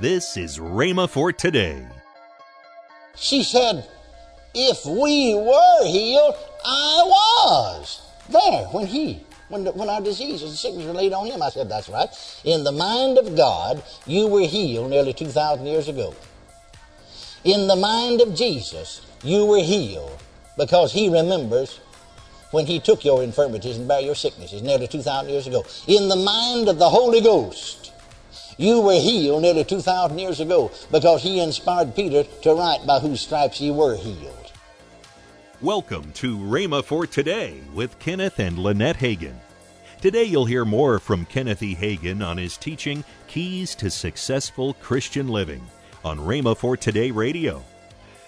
This is Rhema for today. She said, If we were healed, I was there when he, when, the, when our disease and sickness were laid on him. I said, That's right. In the mind of God, you were healed nearly 2,000 years ago. In the mind of Jesus, you were healed because he remembers when he took your infirmities and bare your sicknesses nearly 2,000 years ago. In the mind of the Holy Ghost, you were healed nearly 2,000 years ago because he inspired Peter to write by whose stripes ye were healed. Welcome to Rhema for Today with Kenneth and Lynette Hagin. Today you'll hear more from Kenneth E. Hagin on his teaching Keys to Successful Christian Living on Rhema for Today Radio.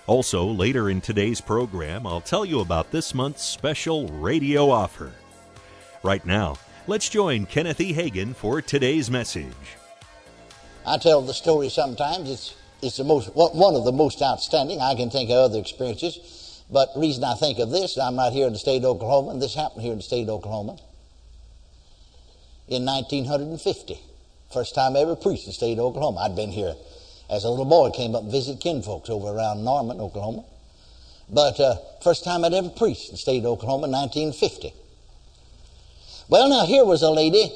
Also, later in today's program, I'll tell you about this month's special radio offer. Right now, let's join Kenneth E. Hagin for today's message. I tell the story sometimes. It's, it's the most, one of the most outstanding. I can think of other experiences. But the reason I think of this, I'm right here in the state of Oklahoma, and this happened here in the state of Oklahoma in 1950. First time I ever preached in the state of Oklahoma. I'd been here as a little boy, came up and visited kinfolks over around Norman, Oklahoma. But uh, first time I'd ever preached in the state of Oklahoma, 1950. Well, now here was a lady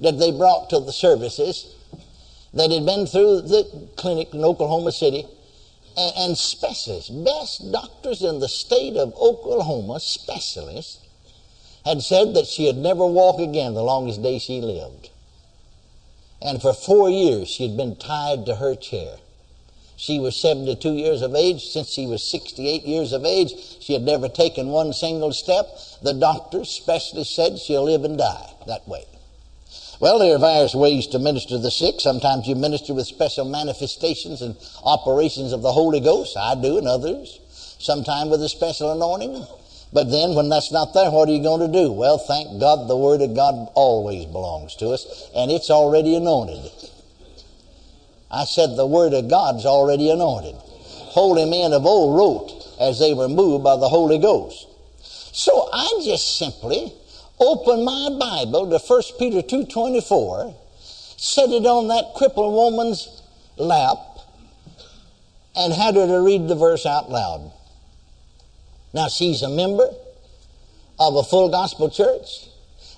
that they brought to the services that had been through the clinic in Oklahoma City and, and specialists, best doctors in the state of Oklahoma, specialists, had said that she'd never walk again the longest day she lived. And for four years, she had been tied to her chair. She was 72 years of age. Since she was 68 years of age, she had never taken one single step. The doctors, specialists said she'll live and die that way. Well, there are various ways to minister to the sick. Sometimes you minister with special manifestations and operations of the Holy Ghost. I do, and others. Sometimes with a special anointing. But then when that's not there, what are you going to do? Well, thank God the Word of God always belongs to us, and it's already anointed. I said the Word of God's already anointed. Holy men of old wrote as they were moved by the Holy Ghost. So I just simply opened my Bible to 1 Peter 2.24, set it on that crippled woman's lap, and had her to read the verse out loud. Now, she's a member of a full gospel church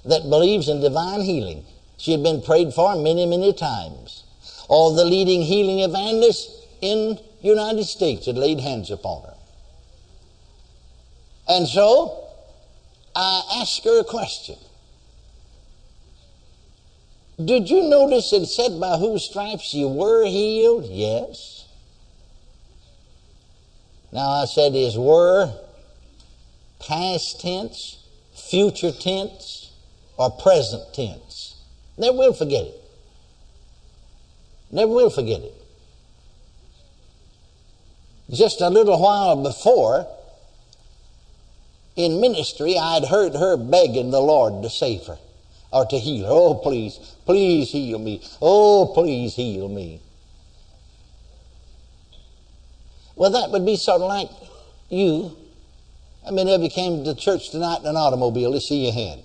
that believes in divine healing. She had been prayed for many, many times. All the leading healing evangelists in the United States had laid hands upon her. And so, I asked her a question. Did you notice it said by whose stripes you were healed? Yes. Now I said, is were past tense, future tense, or present tense. Never will forget it. Never will forget it. Just a little while before, in ministry, I'd heard her begging the Lord to save her or to heal her. Oh, please, please heal me. Oh, please heal me. Well, that would be sort of like you how many of you came to church tonight in an automobile? Let's see your hand.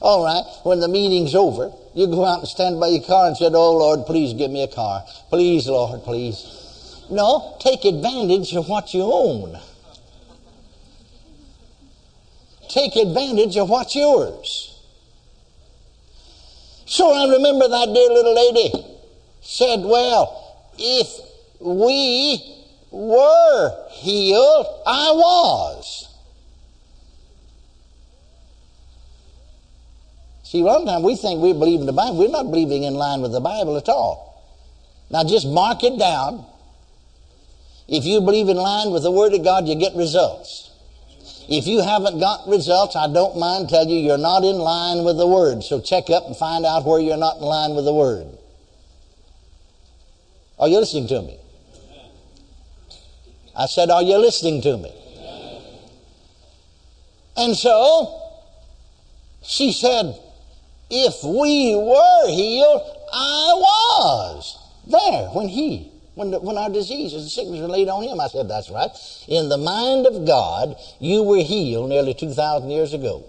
All right, when the meeting's over, you go out and stand by your car and say, Oh Lord, please give me a car. Please, Lord, please. No, take advantage of what you own. Take advantage of what's yours. So I remember that dear little lady said, Well, if we were healed, I was. See, one time we think we believe in the Bible. We're not believing in line with the Bible at all. Now just mark it down. If you believe in line with the Word of God, you get results. If you haven't got results, I don't mind telling you you're not in line with the Word. So check up and find out where you're not in line with the Word. Are you listening to me? I said, Are you listening to me? And so she said, If we were healed, I was there when he, when, the, when our diseases and sickness were laid on him. I said, That's right. In the mind of God, you were healed nearly 2,000 years ago.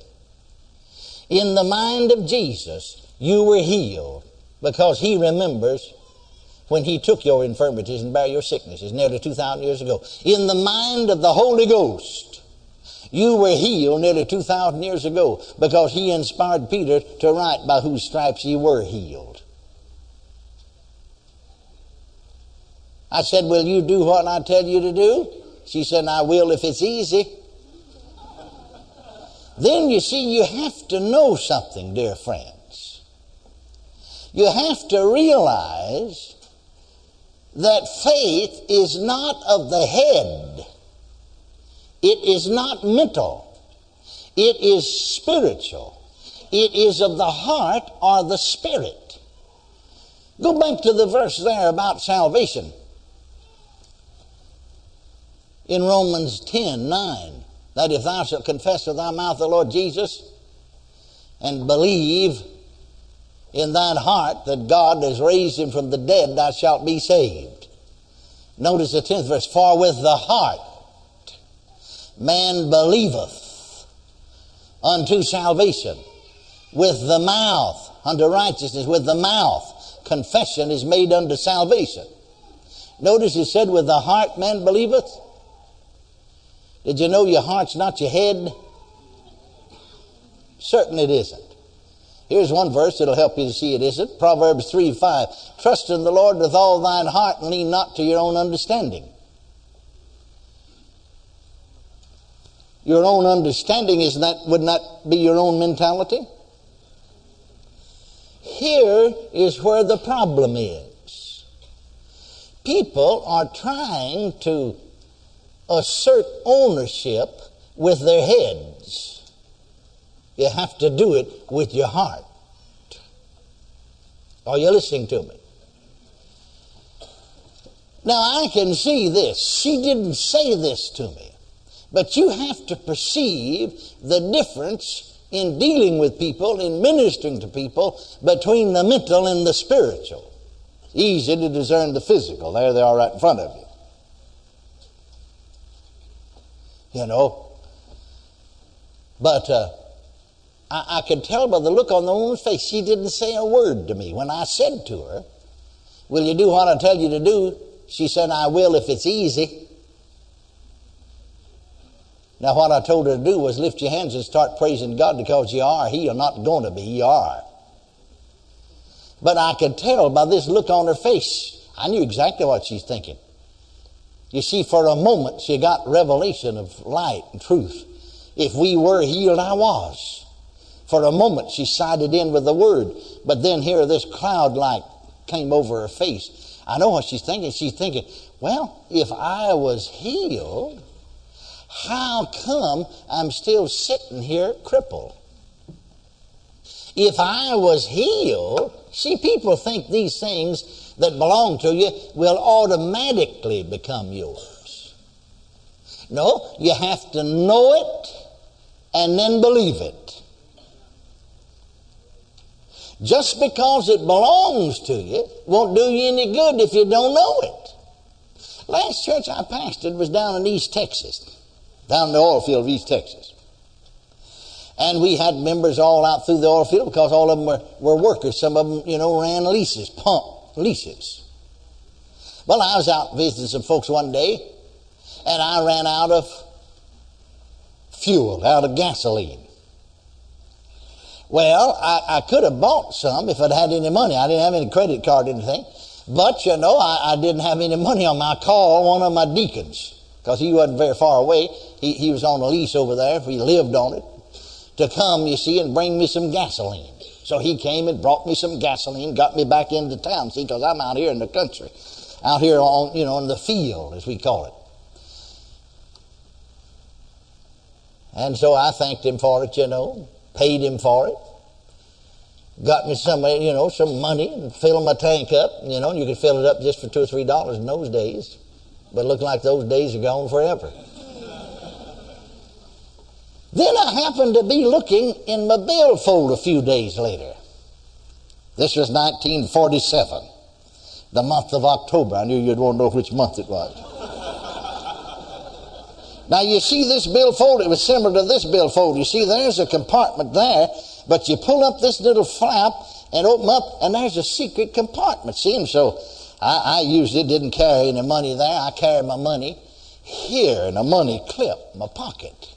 In the mind of Jesus, you were healed because he remembers when he took your infirmities and bare your sicknesses nearly 2,000 years ago. In the mind of the Holy Ghost, you were healed nearly 2,000 years ago because he inspired Peter to write by whose stripes ye were healed. I said, Will you do what I tell you to do? She said, I will if it's easy. Then you see, you have to know something, dear friends. You have to realize that faith is not of the head, it is not mental, it is spiritual, it is of the heart or the spirit. Go back to the verse there about salvation in Romans 10 9 that if thou shalt confess with thy mouth the Lord Jesus and believe in thine heart that God has raised him from the dead, thou shalt be saved. Notice the 10th verse For with the heart man believeth unto salvation, with the mouth unto righteousness, with the mouth confession is made unto salvation. Notice he said, With the heart man believeth did you know your heart's not your head? Certain it isn't. Here's one verse that'll help you to see it isn't. Proverbs 3 5. Trust in the Lord with all thine heart and lean not to your own understanding. Your own understanding is that would not be your own mentality? Here is where the problem is. People are trying to assert ownership with their heads. You have to do it with your heart. Are you listening to me? Now I can see this. She didn't say this to me. But you have to perceive the difference in dealing with people, in ministering to people, between the mental and the spiritual. Easy to discern the physical. There they are right in front of you. You know. But uh, I, I, could tell by the look on the woman's face, she didn't say a word to me. When I said to her, Will you do what I tell you to do? She said, I will if it's easy. Now, what I told her to do was lift your hands and start praising God because you are. He are not going to be. You are. But I could tell by this look on her face, I knew exactly what she's thinking. You see, for a moment, she got revelation of light and truth. If we were healed, I was. For a moment, she sided in with the word. But then here, this cloud like came over her face. I know what she's thinking. She's thinking, well, if I was healed, how come I'm still sitting here crippled? If I was healed, see, people think these things that belong to you will automatically become yours. No, you have to know it and then believe it. Just because it belongs to you won't do you any good if you don't know it. Last church I pastored was down in East Texas, down in the oil field of East Texas. And we had members all out through the oil field because all of them were, were workers. Some of them, you know, ran leases, pump leases. Well, I was out visiting some folks one day, and I ran out of fuel, out of gasoline. Well, I, I could have bought some if I'd had any money. I didn't have any credit card or anything. But, you know, I, I didn't have any money on my call one of my deacons because he wasn't very far away. He, he was on a lease over there. He lived on it to come, you see, and bring me some gasoline. So he came and brought me some gasoline, got me back into town, see, because I'm out here in the country, out here on, you know, in the field, as we call it. And so I thanked him for it, you know, paid him for it. Got me some, uh, you know, some money and filled my tank up, you know, you could fill it up just for two or three dollars in those days. But it looked like those days are gone forever. Then I happened to be looking in my billfold a few days later. This was 1947, the month of October. I knew you'd want to know which month it was. now you see this billfold, it was similar to this billfold. You see, there's a compartment there, but you pull up this little flap and open up, and there's a secret compartment. See, and so I, I usually didn't carry any money there. I carried my money here in a money clip, my pocket.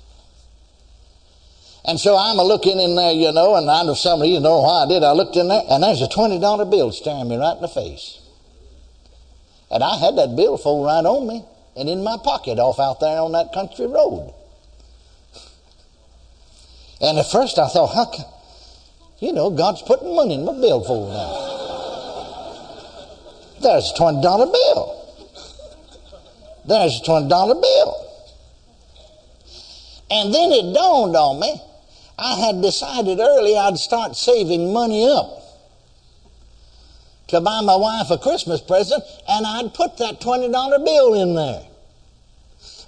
And so I'm a looking in there, you know, and I know some of you know why I did. I looked in there, and there's a $20 bill staring me right in the face. And I had that bill fold right on me and in my pocket off out there on that country road. And at first I thought, how you know, God's putting money in my billfold now. There's a $20 bill. There's a $20 bill. And then it dawned on me, I had decided early I'd start saving money up to buy my wife a Christmas present, and I'd put that $20 bill in there.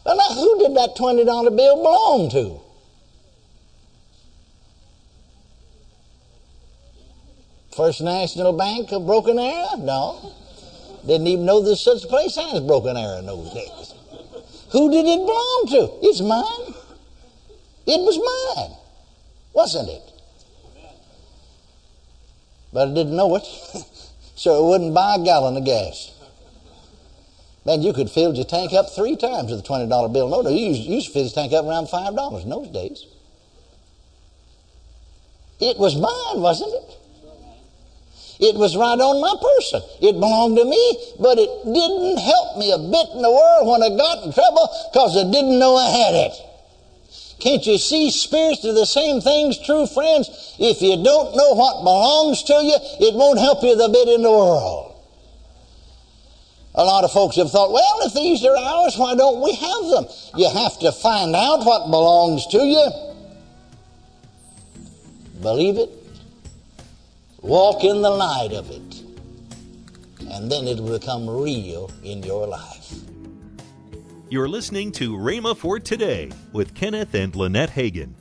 Well, now, who did that $20 bill belong to? First National Bank of Broken Arrow? No. Didn't even know there's such a place as Broken Arrow in those days. Who did it belong to? It's mine. It was mine, wasn't it? But I didn't know it, so it wouldn't buy a gallon of gas. Man, you could fill your tank up three times with a $20 bill. No, no, you used to fill your tank up around $5 in those days. It was mine, wasn't it? It was right on my person. It belonged to me, but it didn't help me a bit in the world when I got in trouble because I didn't know I had it. Can't you see spirits do the same things, true friends? If you don't know what belongs to you, it won't help you the bit in the world. A lot of folks have thought, well, if these are ours, why don't we have them? You have to find out what belongs to you. Believe it. Walk in the light of it. And then it will become real in your life. You're listening to Rhema for Today with Kenneth and Lynette Hagin.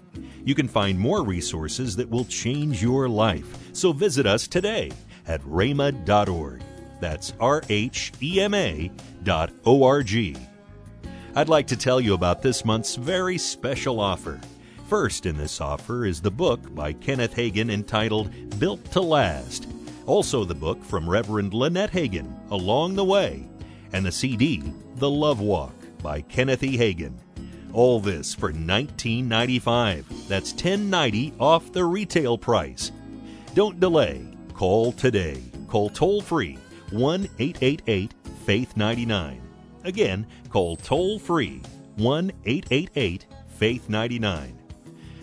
You can find more resources that will change your life. So visit us today at rhema.org. That's R H E M A dot O R G. I'd like to tell you about this month's very special offer. First in this offer is the book by Kenneth Hagin entitled Built to Last. Also, the book from Reverend Lynette Hagin, Along the Way, and the CD, The Love Walk by Kenneth E. Hagin. All this for $19.95. That's $10.90 off the retail price. Don't delay. Call today. Call toll free 1 888 Faith 99. Again, call toll free 1 888 Faith 99.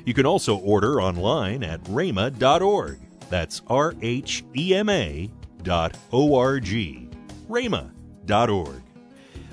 You can also order online at rhema.org. That's R H E M A dot O R G. rhema.org.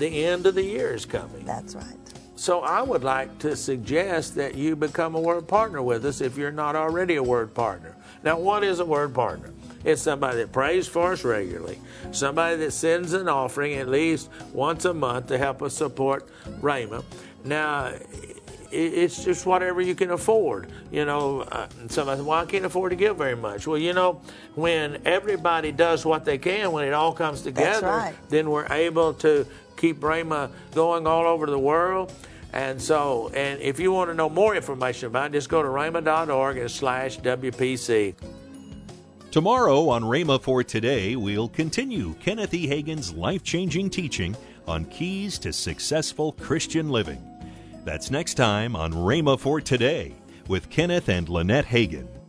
the end of the year is coming. That's right. So I would like to suggest that you become a word partner with us if you're not already a word partner. Now, what is a word partner? It's somebody that prays for us regularly, somebody that sends an offering at least once a month to help us support Rhema. Now, it's just whatever you can afford. You know, uh, somebody says, well, I can't afford to give very much. Well, you know, when everybody does what they can, when it all comes together, right. then we're able to keep Rhema going all over the world. And so, and if you want to know more information about it, just go to rhema.org and slash WPC. Tomorrow on Rhema for Today, we'll continue Kenneth E. Hagin's life changing teaching on keys to successful Christian living. That's next time on Rhema for Today with Kenneth and Lynette Hagin.